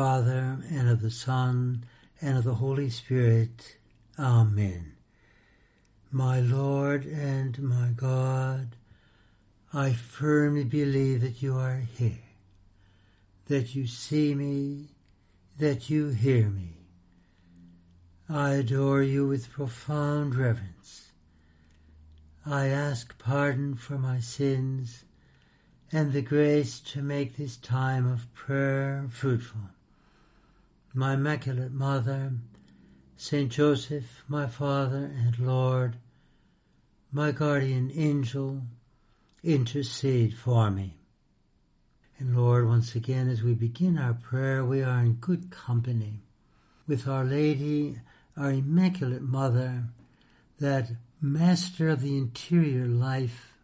Father, and of the Son, and of the Holy Spirit. Amen. My Lord and my God, I firmly believe that you are here, that you see me, that you hear me. I adore you with profound reverence. I ask pardon for my sins and the grace to make this time of prayer fruitful. My Immaculate Mother, Saint Joseph, my Father and Lord, my guardian angel, intercede for me. And Lord, once again, as we begin our prayer, we are in good company with Our Lady, our Immaculate Mother, that Master of the interior life,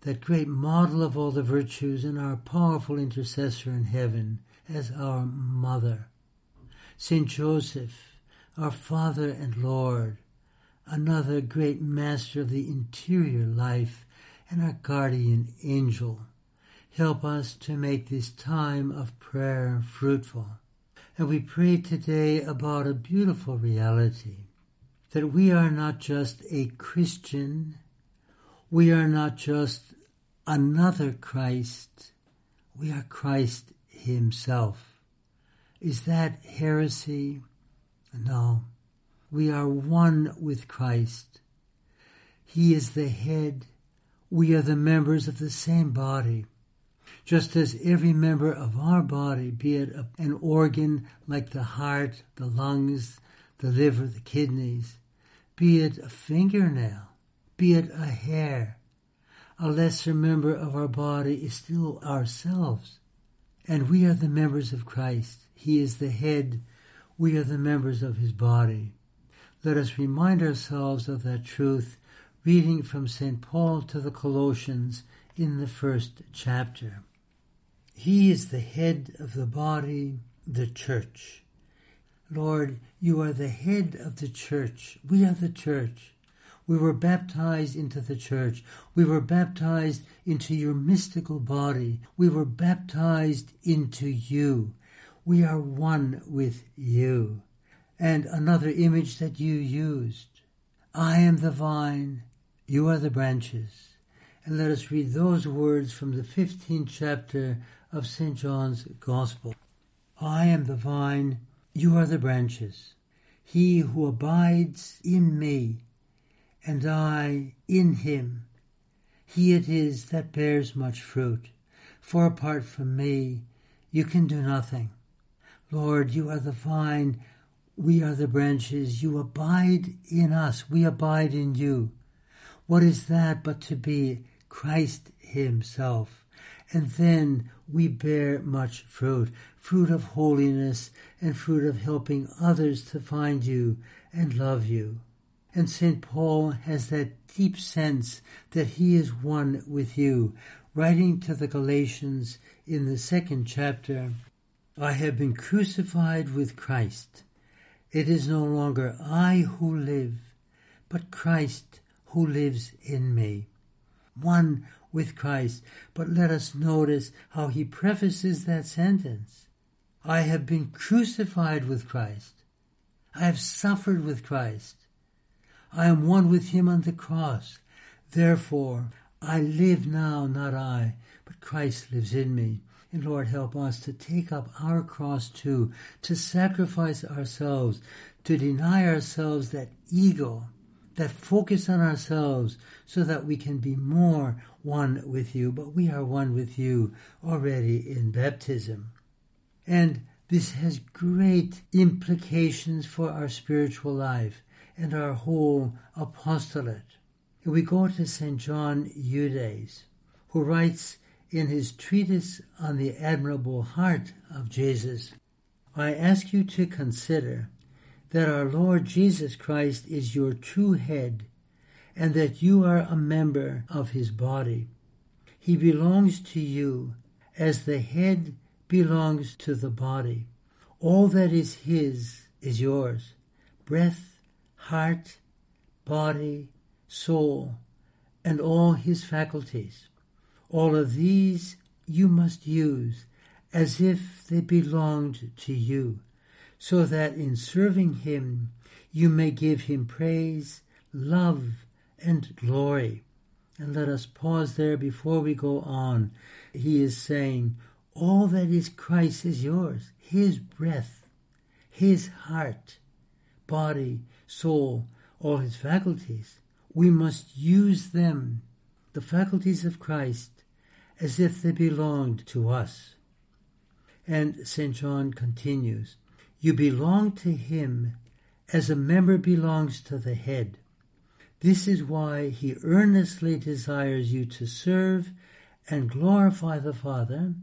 that great model of all the virtues and our powerful intercessor in heaven as our mother. Saint Joseph, our Father and Lord, another great master of the interior life and our guardian angel. Help us to make this time of prayer fruitful. And we pray today about a beautiful reality that we are not just a Christian, we are not just another Christ. We are Christ himself. Is that heresy? No. We are one with Christ. He is the head. We are the members of the same body. Just as every member of our body, be it an organ like the heart, the lungs, the liver, the kidneys, be it a fingernail, be it a hair, a lesser member of our body is still ourselves. And we are the members of Christ. He is the head. We are the members of his body. Let us remind ourselves of that truth reading from St. Paul to the Colossians in the first chapter. He is the head of the body, the church. Lord, you are the head of the church. We are the church. We were baptized into the church. We were baptized into your mystical body. We were baptized into you. We are one with you. And another image that you used. I am the vine, you are the branches. And let us read those words from the 15th chapter of St. John's Gospel. I am the vine, you are the branches. He who abides in me and I in him. He it is that bears much fruit, for apart from me you can do nothing. Lord, you are the vine, we are the branches, you abide in us, we abide in you. What is that but to be Christ himself? And then we bear much fruit, fruit of holiness and fruit of helping others to find you and love you. And St. Paul has that deep sense that he is one with you. Writing to the Galatians in the second chapter, I have been crucified with Christ. It is no longer I who live, but Christ who lives in me. One with Christ. But let us notice how he prefaces that sentence. I have been crucified with Christ. I have suffered with Christ. I am one with him on the cross. Therefore, I live now, not I, but Christ lives in me. And Lord, help us to take up our cross too, to sacrifice ourselves, to deny ourselves that ego, that focus on ourselves, so that we can be more one with you. But we are one with you already in baptism. And this has great implications for our spiritual life and our whole apostolate. We go to St. John Eudes, who writes in his treatise on the admirable heart of Jesus, I ask you to consider that our Lord Jesus Christ is your true head and that you are a member of his body. He belongs to you as the head belongs to the body. All that is his is yours. Breath, heart, body, soul, and all his faculties. All of these you must use as if they belonged to you, so that in serving him you may give him praise, love, and glory. And let us pause there before we go on. He is saying, all that is Christ is yours, his breath, his heart, body, soul, all his faculties. We must use them, the faculties of Christ, as if they belonged to us. And St. John continues, You belong to him as a member belongs to the head. This is why he earnestly desires you to serve and glorify the Father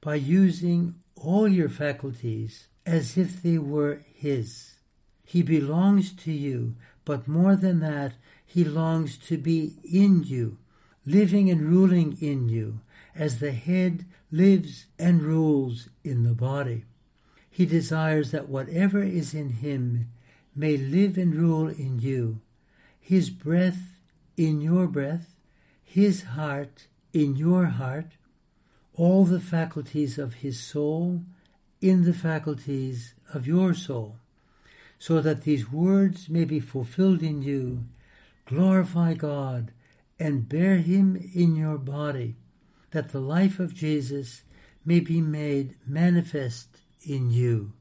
by using all your faculties as if they were his. He belongs to you, but more than that, he longs to be in you, living and ruling in you, as the head lives and rules in the body. He desires that whatever is in him may live and rule in you, his breath in your breath, his heart in your heart, all the faculties of his soul in the faculties of your soul so that these words may be fulfilled in you. Glorify God and bear him in your body, that the life of Jesus may be made manifest in you.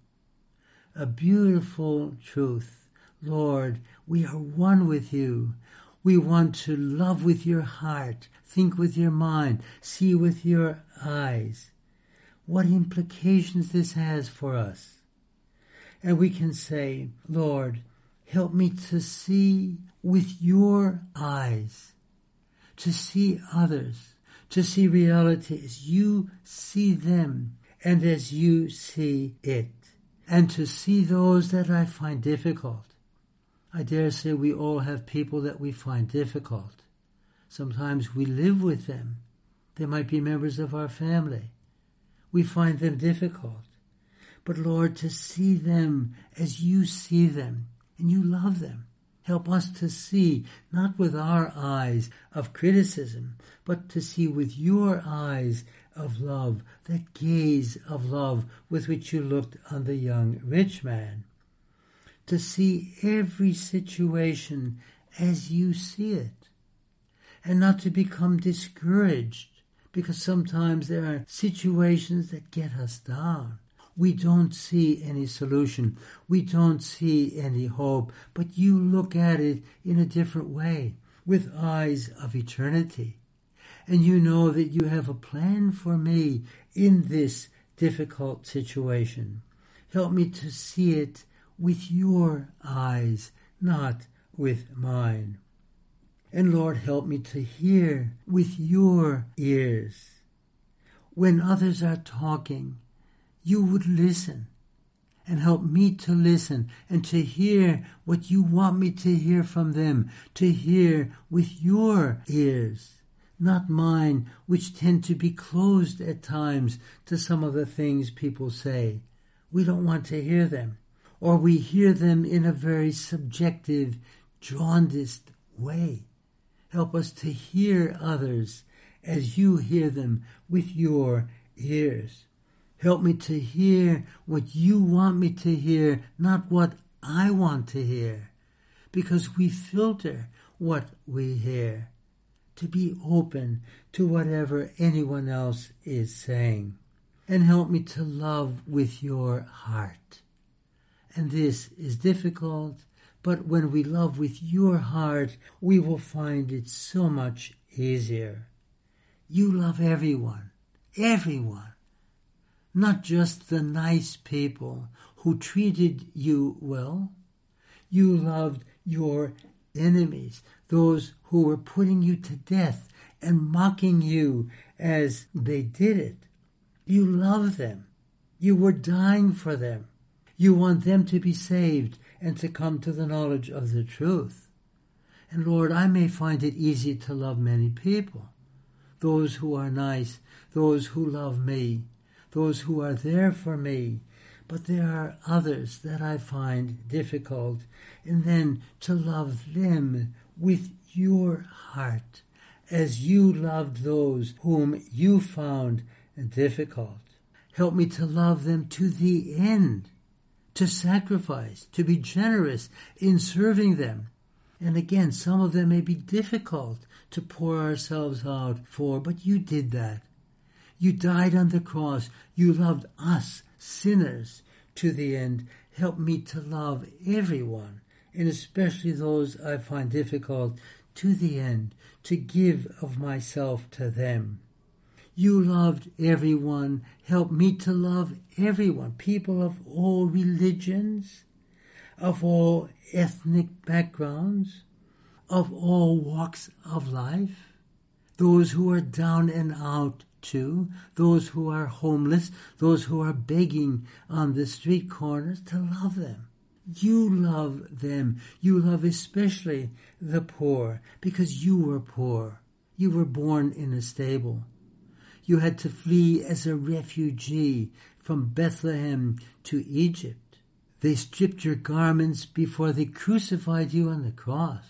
A beautiful truth. Lord, we are one with you. We want to love with your heart, think with your mind, see with your eyes. What implications this has for us and we can say, Lord, help me to see with your eyes, to see others, to see reality as you see them and as you see it, and to see those that I find difficult. I dare say we all have people that we find difficult. Sometimes we live with them. They might be members of our family. We find them difficult but Lord, to see them as you see them and you love them. Help us to see, not with our eyes of criticism, but to see with your eyes of love, that gaze of love with which you looked on the young rich man. To see every situation as you see it, and not to become discouraged, because sometimes there are situations that get us down we don't see any solution. We don't see any hope, but you look at it in a different way, with eyes of eternity. And you know that you have a plan for me in this difficult situation. Help me to see it with your eyes, not with mine. And Lord, help me to hear with your ears. When others are talking, you would listen and help me to listen and to hear what you want me to hear from them, to hear with your ears, not mine, which tend to be closed at times to some of the things people say. We don't want to hear them, or we hear them in a very subjective, jaundiced way. Help us to hear others as you hear them with your ears. Help me to hear what you want me to hear, not what I want to hear. Because we filter what we hear. To be open to whatever anyone else is saying. And help me to love with your heart. And this is difficult, but when we love with your heart, we will find it so much easier. You love everyone, everyone not just the nice people who treated you well. You loved your enemies, those who were putting you to death and mocking you as they did it. You loved them. You were dying for them. You want them to be saved and to come to the knowledge of the truth. And Lord, I may find it easy to love many people, those who are nice, those who love me, those who are there for me. But there are others that I find difficult. And then to love them with your heart as you loved those whom you found difficult. Help me to love them to the end, to sacrifice, to be generous in serving them. And again, some of them may be difficult to pour ourselves out for, but you did that. You died on the cross. You loved us, sinners, to the end. Help me to love everyone, and especially those I find difficult, to the end, to give of myself to them. You loved everyone. Help me to love everyone, people of all religions, of all ethnic backgrounds, of all walks of life, those who are down and out too, those who are homeless, those who are begging on the street corners, to love them. You love them. You love especially the poor because you were poor. You were born in a stable. You had to flee as a refugee from Bethlehem to Egypt. They stripped your garments before they crucified you on the cross.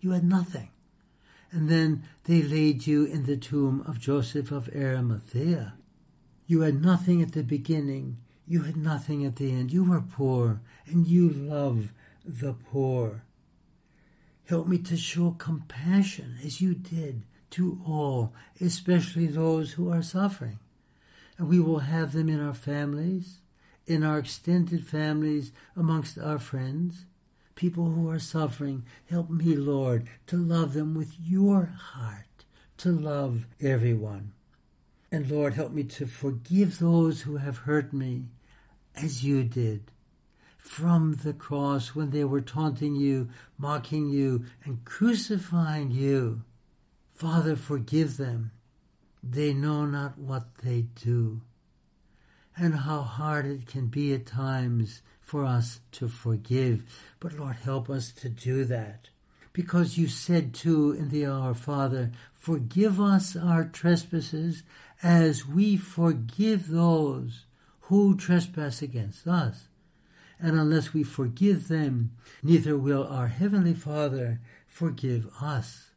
You had nothing. And then they laid you in the tomb of Joseph of Arimathea. You had nothing at the beginning. You had nothing at the end. You were poor, and you love the poor. Help me to show compassion as you did to all, especially those who are suffering. And we will have them in our families, in our extended families, amongst our friends, people who are suffering. Help me, Lord, to love them with your heart, to love everyone. And Lord, help me to forgive those who have hurt me as you did from the cross when they were taunting you, mocking you, and crucifying you. Father, forgive them. They know not what they do. And how hard it can be at times for us to forgive. But Lord, help us to do that. Because you said too in the Our Father, forgive us our trespasses as we forgive those who trespass against us. And unless we forgive them, neither will our Heavenly Father forgive us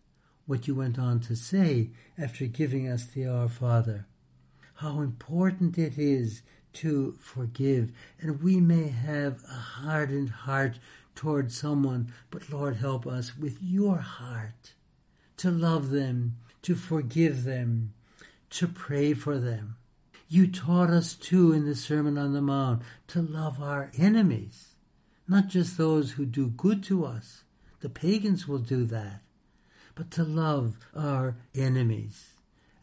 what you went on to say after giving us the Our Father. How important it is to forgive, and we may have a hardened heart toward someone, but Lord, help us with your heart to love them, to forgive them, to pray for them. You taught us too in the Sermon on the Mount to love our enemies, not just those who do good to us. The pagans will do that but to love our enemies.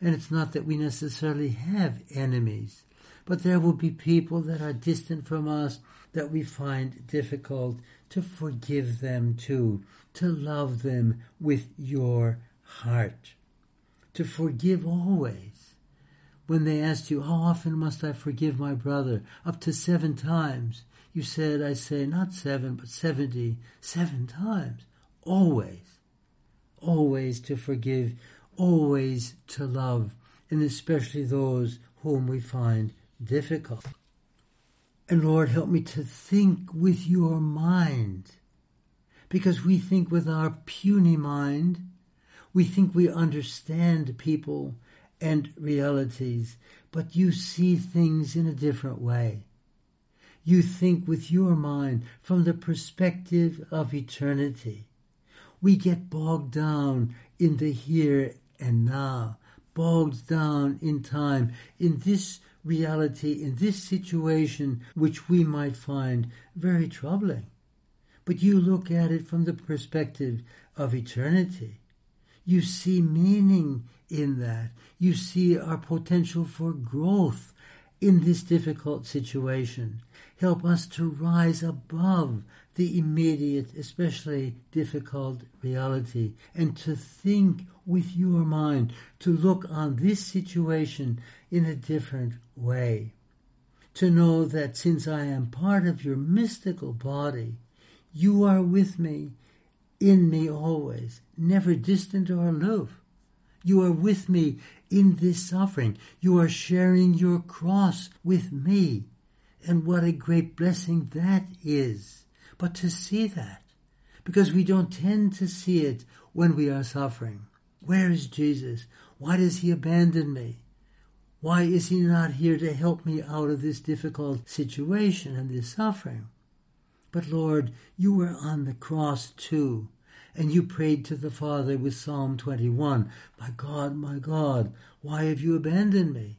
And it's not that we necessarily have enemies, but there will be people that are distant from us that we find difficult to forgive them too, to love them with your heart, to forgive always. When they asked you, how often must I forgive my brother? Up to seven times. You said, I say not seven, but seventy, seven times. Always always to forgive, always to love, and especially those whom we find difficult. And Lord, help me to think with your mind, because we think with our puny mind, we think we understand people and realities, but you see things in a different way. You think with your mind from the perspective of eternity. We get bogged down in the here and now, bogged down in time, in this reality, in this situation, which we might find very troubling. But you look at it from the perspective of eternity. You see meaning in that. You see our potential for growth in this difficult situation. Help us to rise above the immediate, especially difficult reality, and to think with your mind, to look on this situation in a different way. To know that since I am part of your mystical body, you are with me, in me always, never distant or aloof. You are with me in this suffering. You are sharing your cross with me. And what a great blessing that is but to see that, because we don't tend to see it when we are suffering. Where is Jesus? Why does he abandon me? Why is he not here to help me out of this difficult situation and this suffering? But Lord, you were on the cross too, and you prayed to the Father with Psalm 21, My God, my God, why have you abandoned me?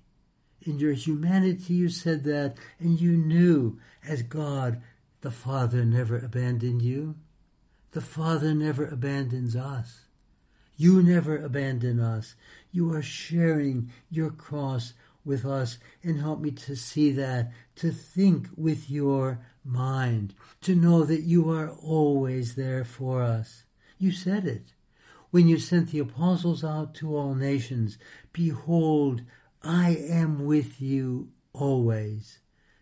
In your humanity you said that, and you knew as God, the Father never abandoned you. The Father never abandons us. You never abandon us. You are sharing your cross with us and help me to see that, to think with your mind, to know that you are always there for us. You said it. When you sent the apostles out to all nations, behold, I am with you always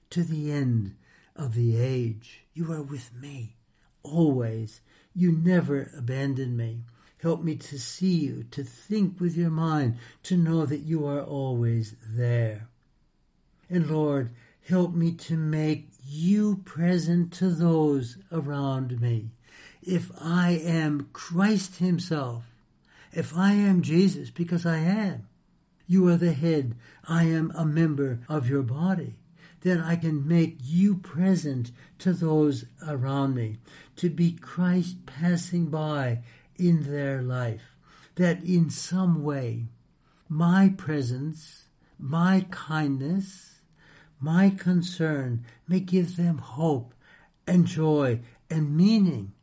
to the end of the age. You are with me always. You never abandon me. Help me to see you, to think with your mind, to know that you are always there. And Lord, help me to make you present to those around me. If I am Christ Himself, if I am Jesus, because I am, you are the head, I am a member of your body, then I can make you present to those around me, to be Christ passing by in their life, that in some way my presence, my kindness, my concern may give them hope and joy and meaning,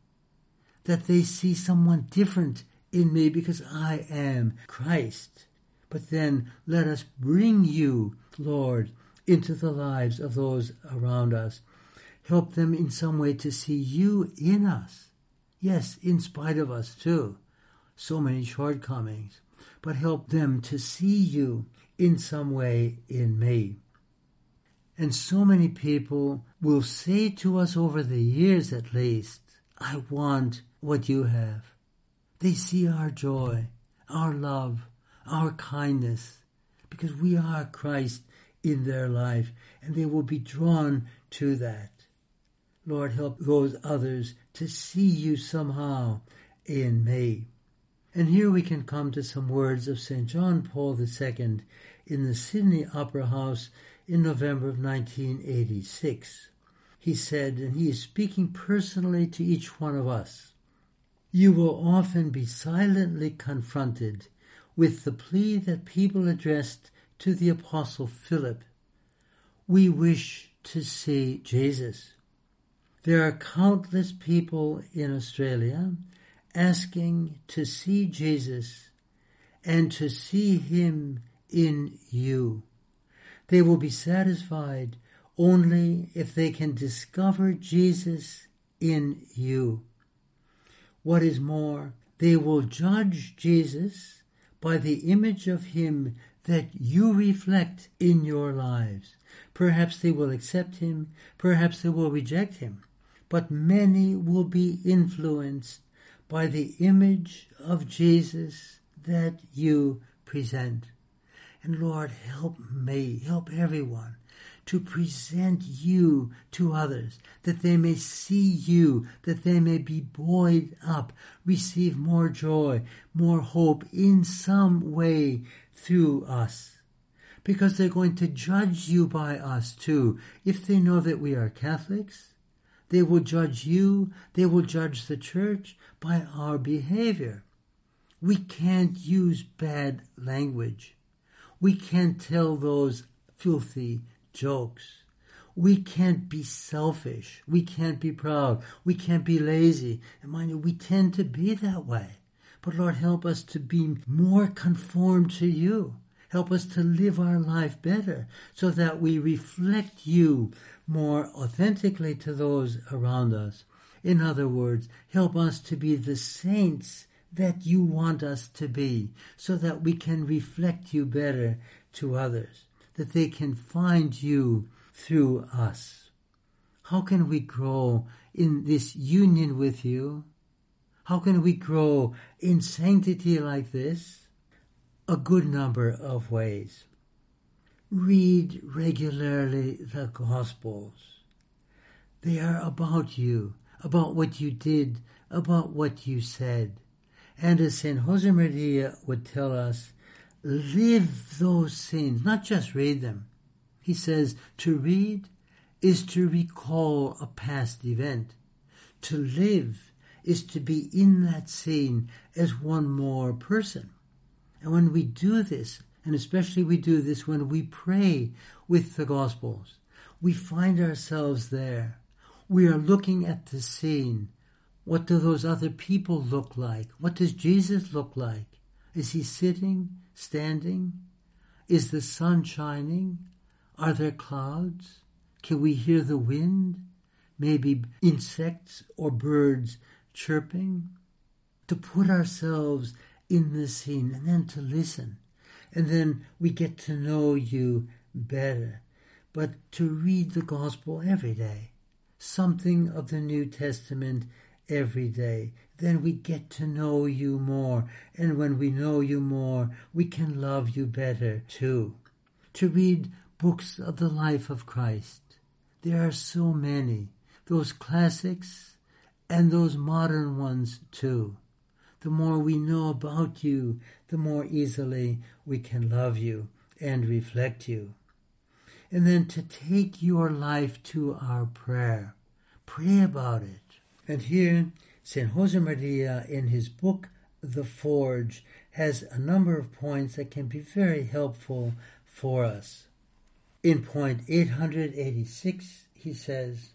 that they see someone different in me because I am Christ. But then let us bring you, Lord, into the lives of those around us. Help them in some way to see you in us Yes, in spite of us too. So many shortcomings. But help them to see you in some way in me. And so many people will say to us over the years at least, I want what you have. They see our joy, our love, our kindness, because we are Christ in their life, and they will be drawn to that. Lord, help those others to see you somehow in me. And here we can come to some words of St. John Paul II in the Sydney Opera House in November of 1986. He said, and he is speaking personally to each one of us, you will often be silently confronted with the plea that people addressed to the Apostle Philip. We wish to see Jesus. There are countless people in Australia asking to see Jesus and to see him in you. They will be satisfied only if they can discover Jesus in you. What is more, they will judge Jesus by the image of him that you reflect in your lives. Perhaps they will accept him, perhaps they will reject him but many will be influenced by the image of Jesus that you present. And Lord, help me, help everyone to present you to others, that they may see you, that they may be buoyed up, receive more joy, more hope in some way through us. Because they're going to judge you by us too, if they know that we are Catholics, they will judge you, they will judge the church by our behavior. We can't use bad language. We can't tell those filthy jokes. We can't be selfish. We can't be proud. We can't be lazy. And mind you, we tend to be that way. But Lord, help us to be more conformed to you. Help us to live our life better so that we reflect you more authentically to those around us. In other words, help us to be the saints that you want us to be so that we can reflect you better to others, that they can find you through us. How can we grow in this union with you? How can we grow in sanctity like this? A good number of ways. Read regularly the Gospels. They are about you, about what you did, about what you said. And as St. Josemaria would tell us, live those scenes, not just read them. He says to read is to recall a past event. To live is to be in that scene as one more person. And when we do this, and especially we do this when we pray with the Gospels, we find ourselves there. We are looking at the scene. What do those other people look like? What does Jesus look like? Is he sitting, standing? Is the sun shining? Are there clouds? Can we hear the wind? Maybe insects or birds chirping? To put ourselves in the scene and then to listen. And then we get to know you better. But to read the gospel every day, something of the New Testament every day, then we get to know you more. And when we know you more, we can love you better too. To read books of the life of Christ, there are so many, those classics and those modern ones too. The more we know about you, the more easily we can love you and reflect you. And then to take your life to our prayer. Pray about it. And here, St. Josemaria, in his book, The Forge, has a number of points that can be very helpful for us. In point 886, he says,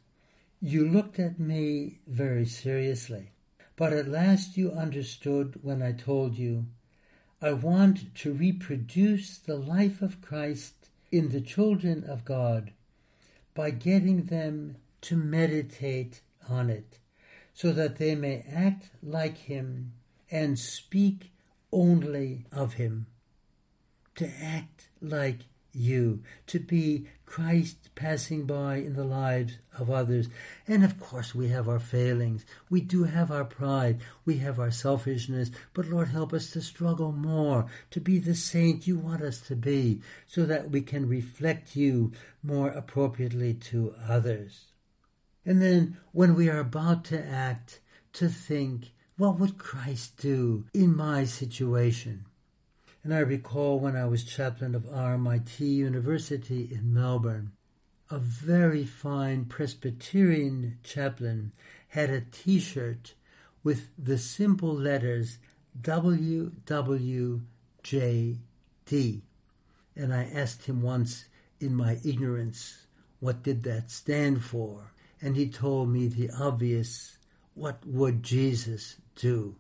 You looked at me very seriously, but at last you understood when I told you, I want to reproduce the life of Christ in the children of God by getting them to meditate on it, so that they may act like Him and speak only of Him. To act like you, to be Christ passing by in the lives of others. And of course, we have our failings. We do have our pride. We have our selfishness. But Lord, help us to struggle more, to be the saint you want us to be, so that we can reflect you more appropriately to others. And then, when we are about to act, to think, what would Christ do in my situation? And I recall when I was chaplain of RMIT University in Melbourne, a very fine Presbyterian chaplain had a t shirt with the simple letters WWJD. And I asked him once in my ignorance, what did that stand for? And he told me the obvious, what would Jesus do?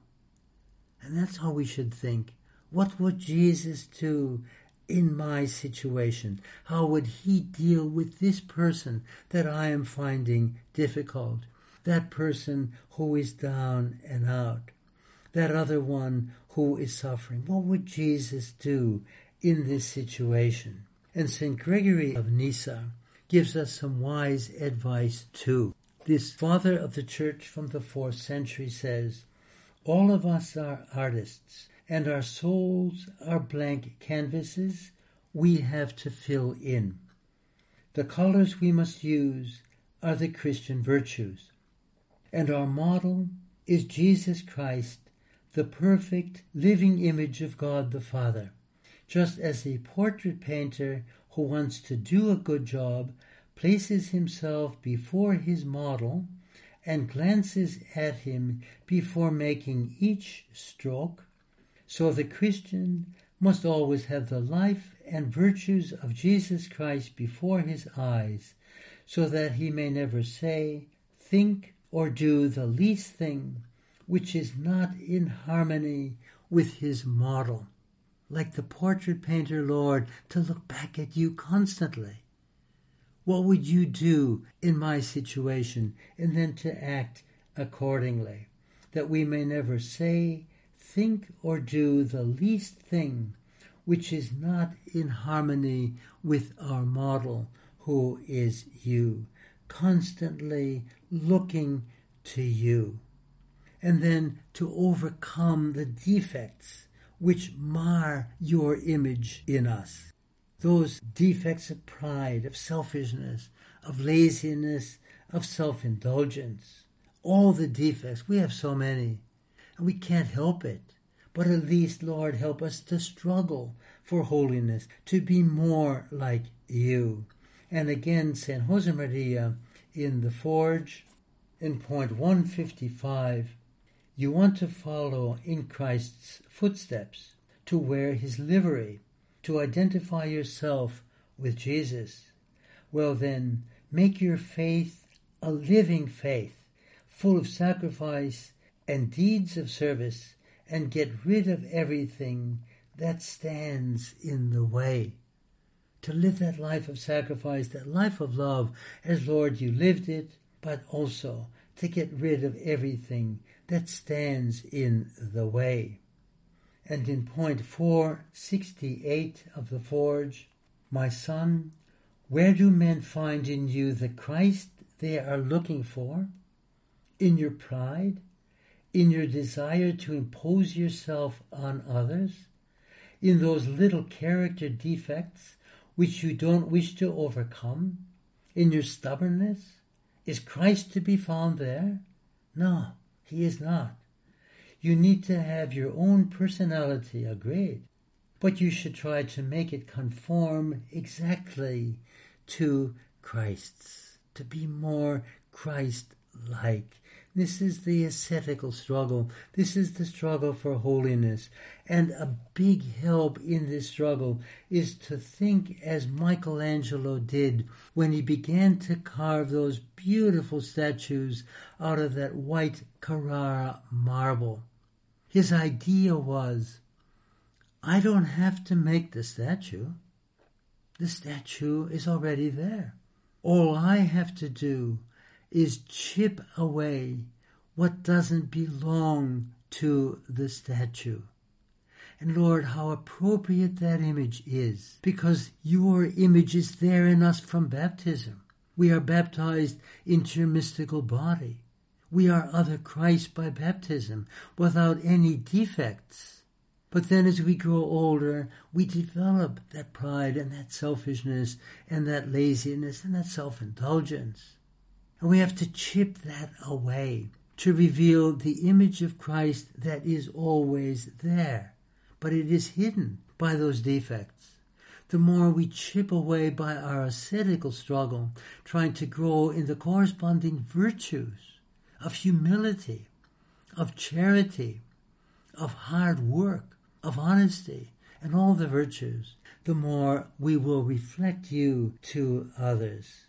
And that's how we should think what would Jesus do in my situation? How would he deal with this person that I am finding difficult? That person who is down and out? That other one who is suffering? What would Jesus do in this situation? And St. Gregory of Nyssa gives us some wise advice too. This father of the church from the fourth century says, All of us are artists and our souls are blank canvases we have to fill in. The colors we must use are the Christian virtues, and our model is Jesus Christ, the perfect living image of God the Father. Just as a portrait painter who wants to do a good job places himself before his model and glances at him before making each stroke, so the Christian must always have the life and virtues of Jesus Christ before his eyes, so that he may never say, think, or do the least thing which is not in harmony with his model. Like the portrait painter, Lord, to look back at you constantly. What would you do in my situation? And then to act accordingly, that we may never say, think or do the least thing which is not in harmony with our model, who is you, constantly looking to you. And then to overcome the defects which mar your image in us. Those defects of pride, of selfishness, of laziness, of self indulgence. All the defects, we have so many we can't help it. but at least, Lord, help us to struggle for holiness, to be more like you. And again, St. Josemaria in the Forge, in point 155, you want to follow in Christ's footsteps, to wear his livery, to identify yourself with Jesus. Well, then, make your faith a living faith, full of sacrifice and deeds of service, and get rid of everything that stands in the way. To live that life of sacrifice, that life of love, as Lord you lived it, but also to get rid of everything that stands in the way. And in point 468 of the Forge, my son, where do men find in you the Christ they are looking for? In your pride? In your desire to impose yourself on others? In those little character defects which you don't wish to overcome? In your stubbornness? Is Christ to be found there? No. He is not. You need to have your own personality, agreed, but you should try to make it conform exactly to Christ's, to be more Christ like. This is the ascetical struggle. This is the struggle for holiness. And a big help in this struggle is to think as Michelangelo did when he began to carve those beautiful statues out of that white Carrara marble. His idea was, I don't have to make the statue. The statue is already there. All I have to do is chip away what doesn't belong to the statue. And Lord, how appropriate that image is, because your image is there in us from baptism. We are baptized into your mystical body. We are other Christ by baptism, without any defects. But then as we grow older, we develop that pride and that selfishness and that laziness and that self-indulgence. And we have to chip that away to reveal the image of Christ that is always there, but it is hidden by those defects. The more we chip away by our ascetical struggle, trying to grow in the corresponding virtues of humility, of charity, of hard work, of honesty, and all the virtues, the more we will reflect you to others.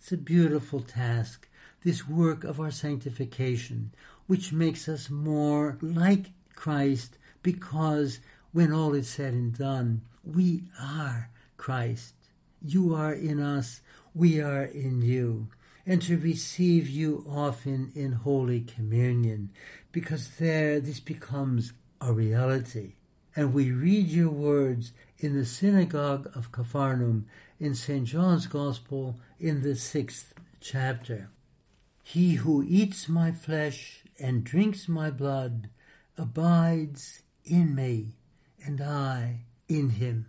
It's a beautiful task, this work of our sanctification, which makes us more like Christ because when all is said and done, we are Christ. You are in us, we are in you. And to receive you often in Holy Communion, because there this becomes a reality. And we read your words in the synagogue of Capharnaum in St. John's Gospel in the sixth chapter. He who eats my flesh and drinks my blood abides in me, and I in him.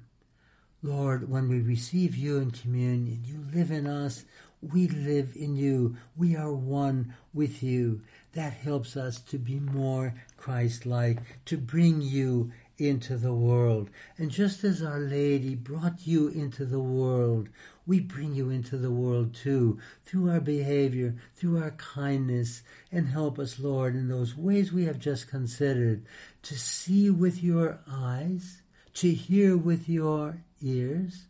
Lord, when we receive you in communion, you live in us, we live in you, we are one with you. That helps us to be more Christ like, to bring you into the world. And just as Our Lady brought you into the world, we bring you into the world too, through our behavior, through our kindness, and help us, Lord, in those ways we have just considered, to see with your eyes, to hear with your ears,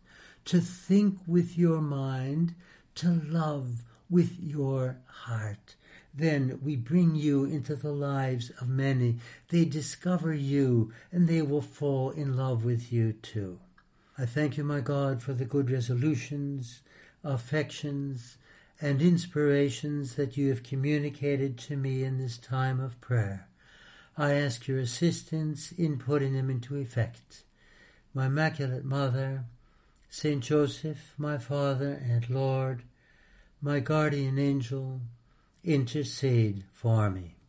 to think with your mind, to love with your heart then we bring you into the lives of many. They discover you and they will fall in love with you too. I thank you, my God, for the good resolutions, affections, and inspirations that you have communicated to me in this time of prayer. I ask your assistance in putting them into effect. My Immaculate Mother, Saint Joseph, my Father and Lord, my guardian angel, intercede for me.